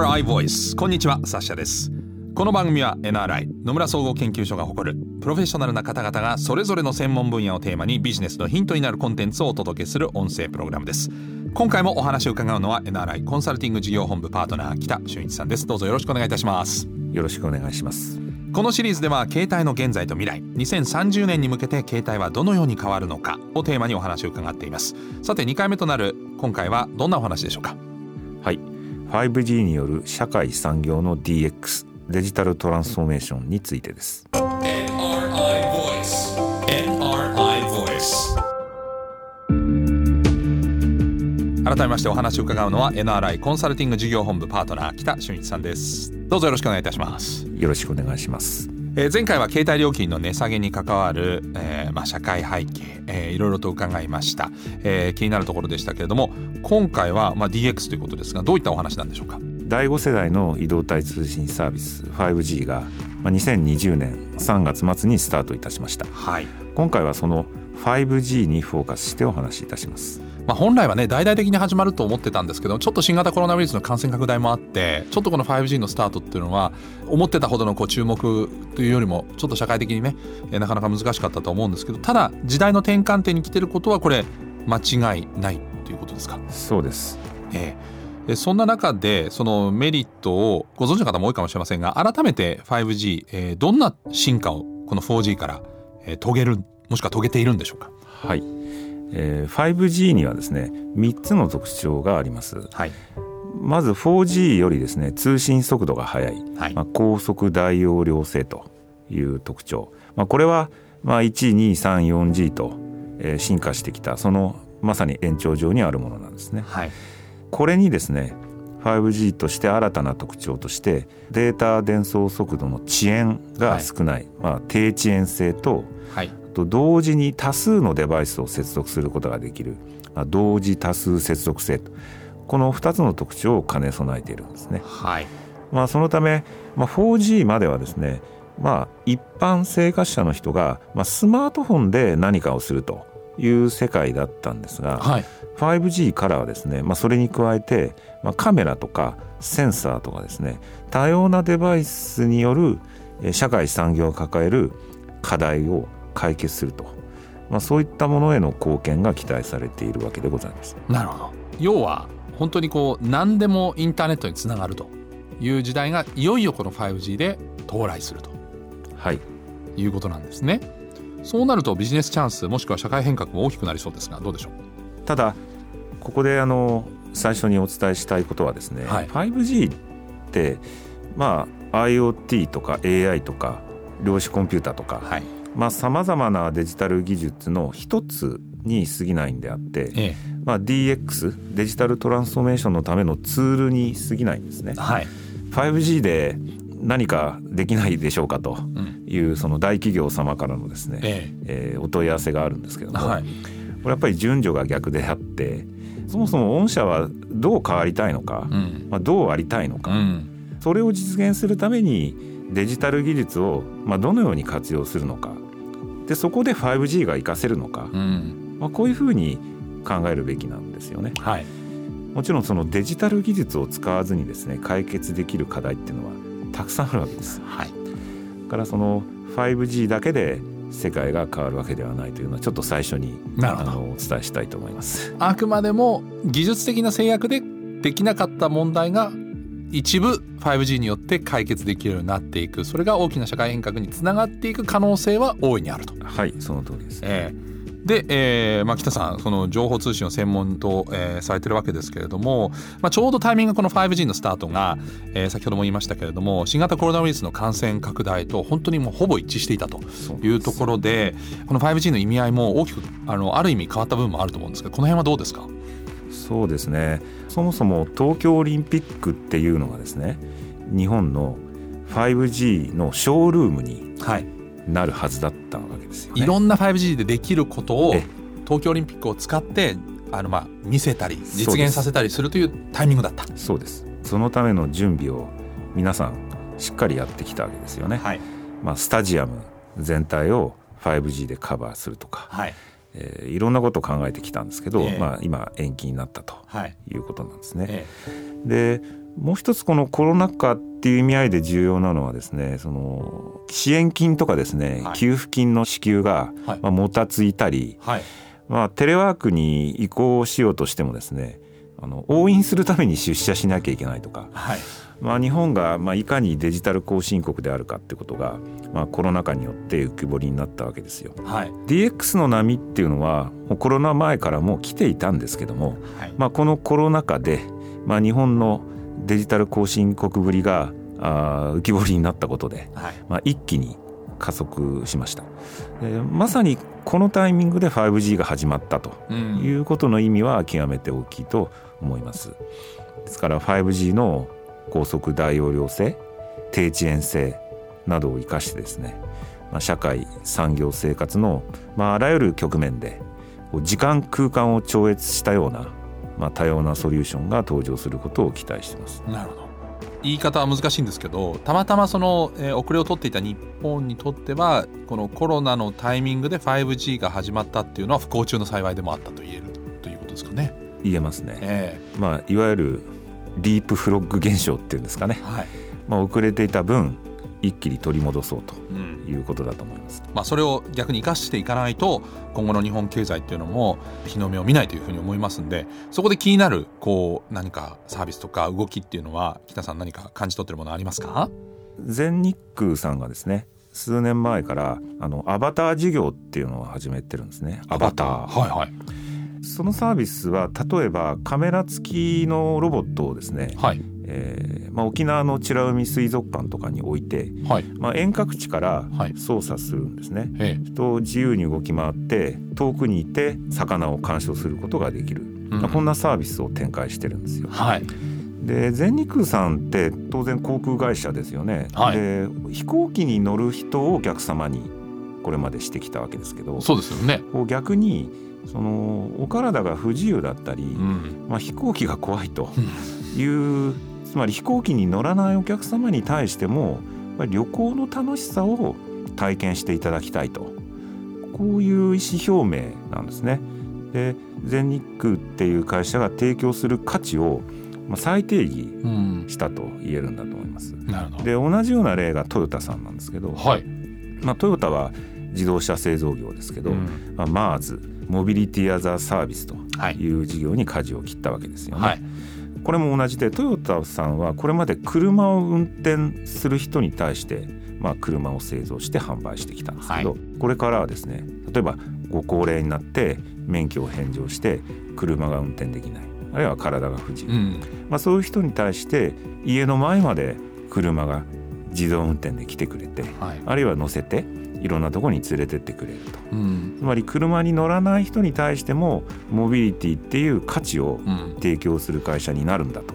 NRI Voice こんにちはサッシャです。この番組は NRI 野村総合研究所が誇るプロフェッショナルな方々がそれぞれの専門分野をテーマにビジネスのヒントになるコンテンツをお届けする音声プログラムです。今回もお話を伺うのは NRI コンサルティング事業本部パートナー北俊一さんです。どうぞよろしくお願いいたします。よろしくお願いします。このシリーズでは携帯の現在と未来2030年に向けて携帯はどのように変わるのかをテーマにお話を伺っています。さて2回目となる今回はどんなお話でしょうか？はい 5G による社会産業の DX デジタルトランスフォーメーションについてです。NRI 改めましてお話を伺うのは NRI コンサルティング事業本部パートナー北俊一さんです。どうぞよろしくお願いいたします。よろしくお願いしますえー前回は携帯料金の値下げに関わる、えーまあ、社会背景、えーいろいろと伺いました、えー気になるところでしたけれども今回は、まあ、DX ということですがどういったお話なんでしょうか？第5世代の移動体通信サービス 5G がまあ2020年3月末にスタートいたしました。はい。今回はその 5G にフォーカスしてお話しいたしますまあ、本来はね大々的に始まると思ってたんですけどちょっと新型コロナウイルスの感染拡大もあってちょっとこの 5G のスタートっていうのは思ってたほどのこう注目というよりもちょっと社会的にねえーなかなか難しかったと思うんですけどただ時代の転換点に来てることはこれ間違いないということですか？そうですええでそんな中でそのメリットをご存知の方も多いかもしれませんが改めて 5G、えーどんな進化をこの 4G から、えー遂げるもしくは遂げているんでしょうか？はい、えー 5G にはですね3つの特徴があります。はい、まず 4G よりですね通信速度が速い。はい。まあ、高速大容量性という特徴、まあ、これはまあ 1234G と、えー進化してきたそのまさに延長上にあるものなんですね。はい。これにですね 5G として新たな特徴としてデータ伝送速度の遅延が少ない、まあ、低遅延性とはい。あと同時に多数のデバイスを接続することができる、まあ、同時多数接続性。とこの2つの特徴を兼ね備えているんですね。はい。まあ、そのため、まあ、4G まではですね、まあ、一般生活者の人が、まあ、スマートフォンで何かをするという世界だったんですが、はい。5G からはですね、まあ、それに加えて、まあ、カメラとかセンサーとかですね多様なデバイスによるえー社会産業が抱える課題を解決すると、まあ、そういったものへの貢献が期待されているわけでございます。なるほど。要は本当にこう何でもインターネットにつながるという時代がいよいよこの 5G で到来すると。はい。いうことなんですね。そうなるとビジネスチャンスもしくは社会変革も大きくなりそうですがどうでしょう？ただここであの最初にお伝えしたいことはですね、はい。5G ってまあ IoT とか AI とか量子コンピューターとかはいさまざ、まなデジタル技術の一つに過ぎないんであって、えまあ、DX デジタルトランスフォーメーションのためのツールに過ぎないんですね。え。はい。5G で何かできないでしょうかとうん。いうその大企業様からのですね、ええ。ーお問い合わせがあるんですけども、えはい。これやっぱり順序が逆であってそもそも御社はどう変わりたいのか、うん。まあ、どうありたいのか、うん。それを実現するためにデジタル技術をまあどのように活用するのかでそこで 5G が活かせるのか、うんまあ、こういうふうに考えるべきなんですよね。はいもちろんそのデジタル技術を使わずにですね解決できる課題っていうのはたくさんあるわけです。はいだからその 5G だけで世界が変わるわけではないというのはちょっと最初にあのお伝えしたいと思います。あくまでも技術的な制約でできなかった問題が一部 5G によって解決できるようになっていく。それが大きな社会変革につながっていく可能性は大いにあると。はいその通りです。ええ。で、えーまあ、北さんその情報通信を専門と、えーされてるわけですけれども、まあ、ちょうどタイミングがこの 5G のスタートが、えー先ほども言いましたけれども新型コロナウイルスの感染拡大と本当にもうほぼ一致していたと。いうところでこの 5G の意味合いも大きくあのある意味変わった部分もあると思うんですけどこの辺はどうですか？そうですね。そもそも東京オリンピックっていうのがですね日本の 5G のショールームにはい、なるはずだったわけですよね。いろんな 5G でできることをえ東京オリンピックを使ってあのまあ見せたり実現させたりするというタイミングだった。そうです。そのための準備を皆さんしっかりやってきたわけですよね。はい。まあ、スタジアム全体を 5G でカバーするとか、はいえーいろんなことを考えてきたんですけど、ええ。まあ、今延期になったとはい。いうことなんですね。えでもう一つこのコロナ禍っていう意味合いで重要なのはですねその支援金とかですね、はい、給付金の支給が、まあ、もたついたり、はい、まあ、テレワークに移行しようとしてもですねあの応援するために出社しなきゃいけないとか、はい、まあ、日本がまあいかにデジタル後進国であるかってことが、まあ、コロナ禍によって浮き彫りになったわけですよ。はい、DX の波っていうのはコロナ前からもう来ていたんですけども、はい、まあ、このコロナ禍で、まあ、日本のデジタル後進国ぶりがあ浮き彫りになったことで、はい、まあ、一気に加速しましたまさにこのタイミングで 5G が始まったということの意味は極めて大きいと思います。ですから 5G の高速大容量性低遅延性などを生かしてですね、まあ、社会産業生活の、まあ、あらゆる局面で時間空間を超越したような、まあ、多様なソリューションが登場することを期待しています。なるほど言い方は難しいんですけどたまたまその、えー、遅れを取っていた日本にとってはこのコロナのタイミングで 5G が始まったっていうのは不幸中の幸いでもあったと言えるということですかね。言えますね。えー、まあ、いわゆるディープフロッグ現象っていうんですかね、はいまあ、遅れていた分一気に取り戻そうということだと思います、うん、まあ、それを逆に生かしていかないと今後の日本経済っていうのも日の目を見ないというふうに思いますんでそこで気になるこう何かサービスとか動きっていうのは北さん何か感じ取ってるものありますか？全日空さんがですね数年前からあのアバター事業っていうのを始めてるんですね。アバター。はいはい。そのサービスは例えばカメラ付きのロボットをですね、はい、えーまあ、沖縄の美ら海水族館とかに置いて、はい。まあ、遠隔地から操作するんですね。はい、と自由に動き回って遠くにいて魚を鑑賞することができる、うん、こんなサービスを展開してるんですよ。はい。で全日空さんって当然航空会社ですよね、はい、で飛行機に乗る人をお客様にこれまでしてきたわけですけどそうですよね。逆にそのお体が不自由だったり、うん、まあ、飛行機が怖いという、つまり飛行機に乗らないお客様に対しても旅行の楽しさを体験していただきたいと。こういう意思表明なんですね。で全日空っていう会社が提供する価値を再定義したと言えるんだと思います。うん、で同じような例がトヨタさんなんですけど、はい。まあ、トヨタは自動車製造業ですけど、うん、まあ、マーズモビリティアザーサービスという事業に舵を切ったわけですよね。はい、これも同じでトヨタさんはこれまで車を運転する人に対してまあ車を製造して販売してきたんですけど、はい、これからはですね例えばご高齢になって免許を返上して車が運転できない。あるいは体が不自由、うん、まあ、そういう人に対して家の前まで車が自動運転で来てくれて、はい、あるいは乗せていろんなところに連れてってくれると、うん、つまり車に乗らない人に対してもモビリティっていう価値を提供する会社になるんだと、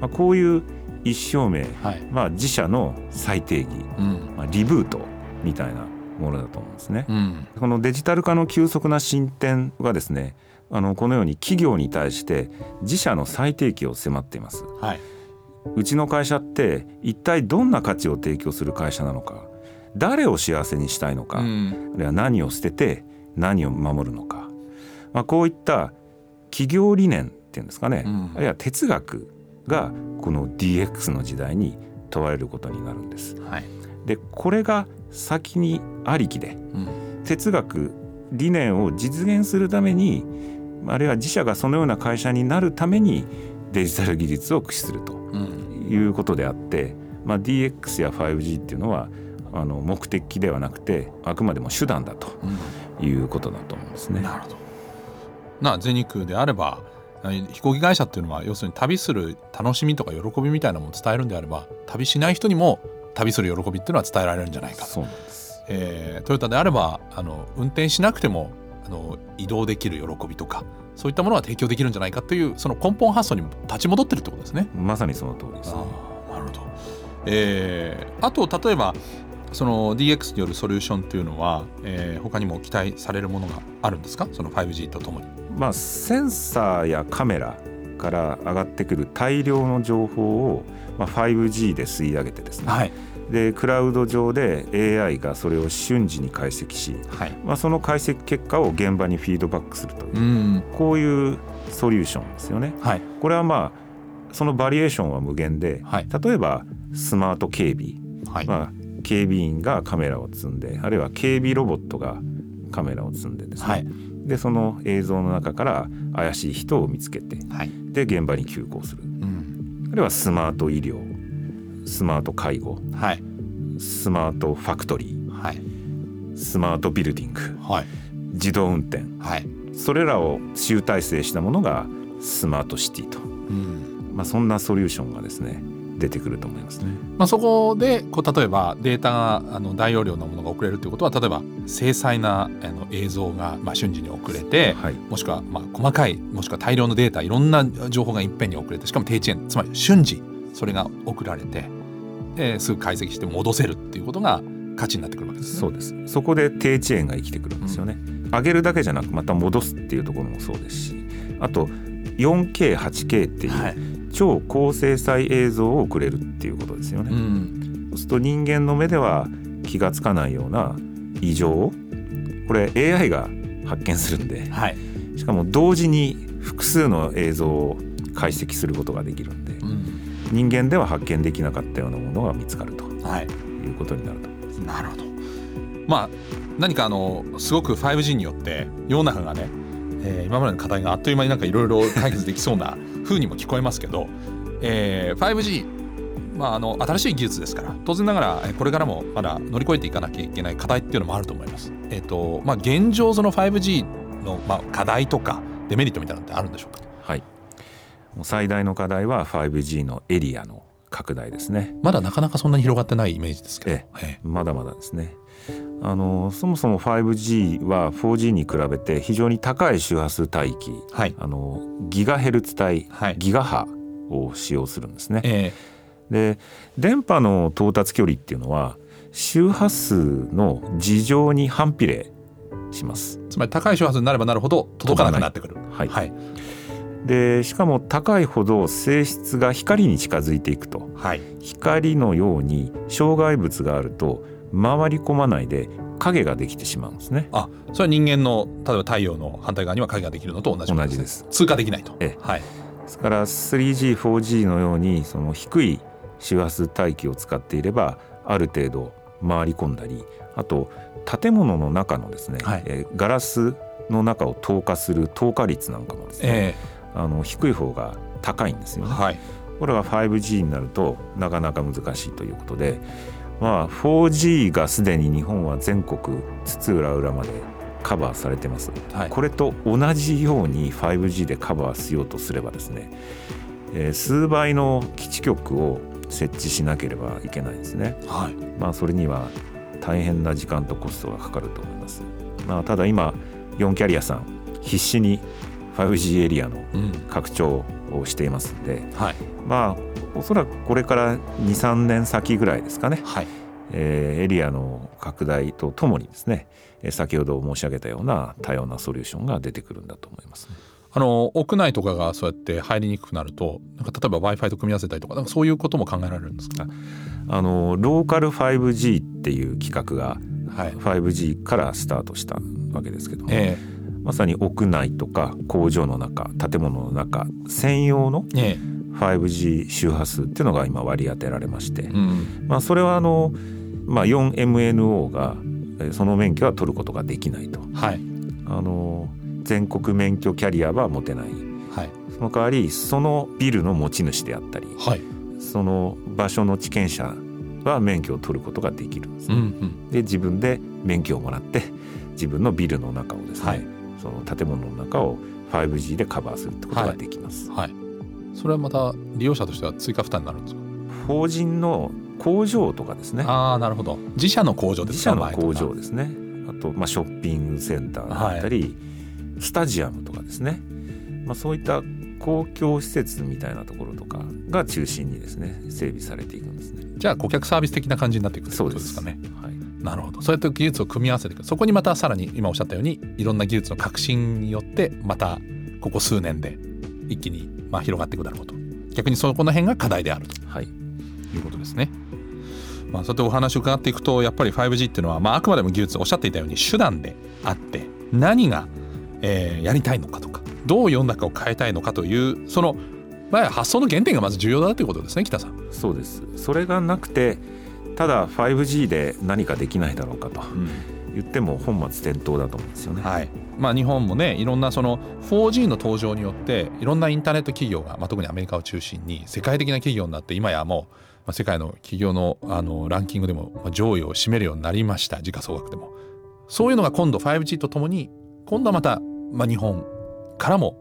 まあ、こういう意思表明、はい、まあ、自社の再定義、うん、まあ、リブートみたいなものだと思うんですね。うん、このデジタル化の急速な進展がですねあのこのように企業に対して自社の最低期を迫っています、はい、うちの会社って一体どんな価値を提供する会社なのか誰を幸せにしたいのか、うん、あるいは何を捨てて何を守るのか、まあ、こういった企業理念っていうんですかね、うん、あるいは哲学がこの DX の時代に問われることになるんです。はい、でこれが先にありきで、うん、哲学理念を実現するためにあるいは自社がそのような会社になるためにデジタル技術を駆使するということであって、まあ、DX や 5G っていうのはあの目的ではなくてあくまでも手段だということだと思うんですね。なるほど。な全日空であれば飛行機会社っていうのは要するに旅する楽しみとか喜びみたいなものを伝えるんであれば旅しない人にも旅する喜びっていうのは伝えられるんじゃないかそうなんです、えー、トヨタであればあの運転しなくてもあの移動できる喜びとかそういったものは提供できるんじゃないかというその根本発想にも立ち戻ってるってことですね。まさにその通りです、ね、なるほど、えー、あと例えばその DX によるソリューションというのは、えー、他にも期待されるものがあるんですか？その 5G とともに。まあ、センサーやカメラから上がってくる大量の情報を、まあ、5G で吸い上げてですね、はい、でクラウド上で AI がそれを瞬時に解析し、はい、まあ、その解析結果を現場にフィードバックするという、うこういうソリューションですよね。はい、これはまあそのバリエーションは無限で、はい。例えばスマート警備、はい、まあ、警備員がカメラを積んであるいは警備ロボットがカメラを積んでですね、はい。でその映像の中から怪しい人を見つけてはい。で現場に急行する。うん。あるいはスマート医療スマート介護はい。スマートファクトリーはい。スマートビルディングはい。自動運転。はい。それらを集大成したものがスマートシティと、うん。まあ、そんなソリューションがですね出てくると思いますね。まあ、そこでこう例えばデータがあの大容量のものが送れるということは例えば精細なあの映像がまあ瞬時に送れてはい、もしくはまあ細かいもしくは大量のデータいろんな情報がいっぺんに送れてしかも低遅延つまり瞬時それが送られて、えーすぐ解析して戻せるっていうことが価値になってくるわけですね。そうですそこで低遅延が生きてくるんですよね。上げるだけじゃなくまた戻すっていうところもそうですしあと 4K8K っていう、はい超高精細映像を送れるっていうことですよね。うんそうすると人間の目では気がつかないような異常をこれ AI が発見するんではいしかも同時に複数の映像を解析することができるんでうん人間では発見できなかったようなものが見つかるとはいいうことになると思います。なるほど。まあ何かあのすごく 5G によって世の中がね、えー今までの課題があっという間になんかいろいろ解決できそうな風にも聞こえますけど、えー 5G まああの新しい技術ですから当然ながらえーこれからもまだ乗り越えていかなきゃいけない課題っていうのもあると思います。えっ、とまあ現状その 5G のまあ課題とかデメリットみたいなのってあるんでしょうか？はい、最大の課題は 5G のエリアの拡大ですね。まだなかなかそんなに広がってないイメージですけど。ええまだまだですね。あのそもそも 5G は 4G に比べて非常に高い周波数帯域えはい。あのギガヘルツ帯、はい。ギガ波を使用するんですね。えで電波の到達距離っていうのは周波数の事情に反比例します。ーつまり高い周波数になればなるほど届かなくなってくる。はい。はい。でしかも高いほど性質が光に近づいていくと。はい。光のように障害物があると回り込まないで影ができてしまうんですね。あそれは人間の例えば太陽の反対側には影ができるのと同じ同じです。通過できないと。ええ。はい。ですから 3G、4G のようにその低い周波数帯域を使っていればある程度回り込んだりあと建物の中のですね、はい。えーガラスの中を透過する透過率なんかもですね、えあの低い方が高いんですよね。えはい。これが 5G になるとなかなか難しいということで、まあ、4G がすでに日本は全国津々浦々までカバーされてます。はいこれと同じように 5G でカバーしようとすればですね、えー数倍の基地局を設置しなければいけないんですね。はいまあ、それには大変な時間とコストがかかると思います。まあ、ただ今4キャリアさん必死に 5G エリアのうん。拡張をしていますんで、はい。まあおそらくこれから23年先ぐらいですかね、はい。えーエリアの拡大とともにですねえー先ほど申し上げたような多様なソリューションが出てくるんだと思います、ね。あの屋内とかがそうやって入りにくくなるとなんか例えば w i f i と組み合わせたりとかなんかそういうことも考えられるんですか、あのローカル 5G っていう企画がはい。5G からスタートしたわけですけども、えまさに屋内とか工場の中建物の中専用のええ。5G 周波数っていうのが今割り当てられまして、まあ、それはあの、まあ、4MNO がえーその免許は取ることができないと。はい。あの全国免許キャリアは持てない。はい。その代わりそのビルの持ち主であったりはい。その場所の地権者は免許を取ることができるんですうんうね、ん。で自分で免許をもらって自分のビルの中をですね、はいその建物の中を 5G でカバーするってことができます、はい。それはまた利用者としては追加負担になるんですか？法人の工場とかですね。ああなるほど。自社の工場ですか自社の工場ですね。あと、まあ、ショッピングセンターだったり、スタジアムとかですね、まあ、そういった公共施設みたいなところとかが中心にですね整備されていくんですね。じゃあ顧客サービス的な感じになっていくということですかね。はい、なるほど。そうやって技術を組み合わせていく。そこにまたさらに今おっしゃったようにいろんな技術の革新によってまたここ数年で一気にまあ広がっていくだろうと。逆にそこの辺が課題であると。はい、いうことですね。まあ、そうやってお話を伺っていくとやっぱり 5G っていうのは、まあ、あくまでも技術おっしゃっていたように手段であって何が、えーやりたいのかとかどう世の中を変えたいのかというそのまあ、発想の原点がまず重要だということですね北さん。そうです。それがなくてただ 5G で何かできないだろうかと言っても本末転倒だと思うんですよね。はいまあ、日本もねいろんなその 4G の登場によっていろんなインターネット企業が、まあ、特にアメリカを中心に世界的な企業になって今やもう、まあ、世界の企業のあのランキングでも上位を占めるようになりました時価総額でも。そういうのが今度 5G とともに今度はまた、まあ、日本からも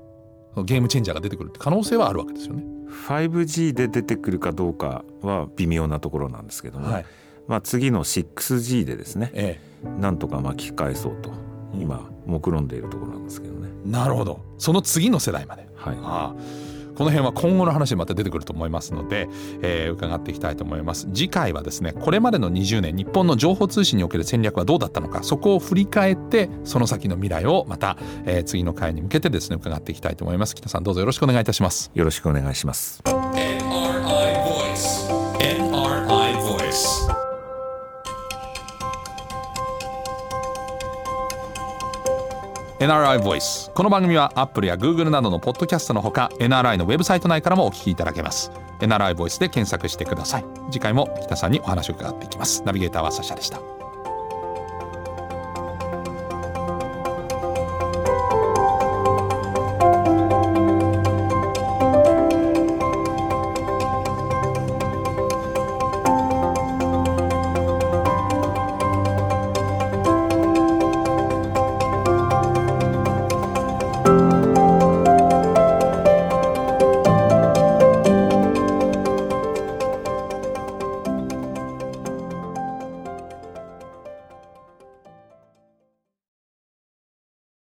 ゲームチェンジャーが出てくるって可能性はあるわけですよね。5G で出てくるかどうかは微妙なところなんですけども、はい。まあ、次の 6G でですねえなんとか巻き返そうと今目論んでいるところなんですけどね。え、なるほど。その次の世代まで。はい。ああこの辺は今後の話でまた出てくると思いますので、えー伺っていきたいと思います。次回はですねこれまでの20年日本の情報通信における戦略はどうだったのかそこを振り返ってその先の未来をまた、えー次の回に向けてですね伺っていきたいと思います。北さんどうぞよろしくお願いいたします。よろしくお願いします。NRI Voice この番組は Apple や Google などのポッドキャストのほか NRI のウェブサイト内からもお聞きいただけます。NRI Voice で検索してください。次回も北さんにお話を伺っていきます。ナビゲーターはサシャでした。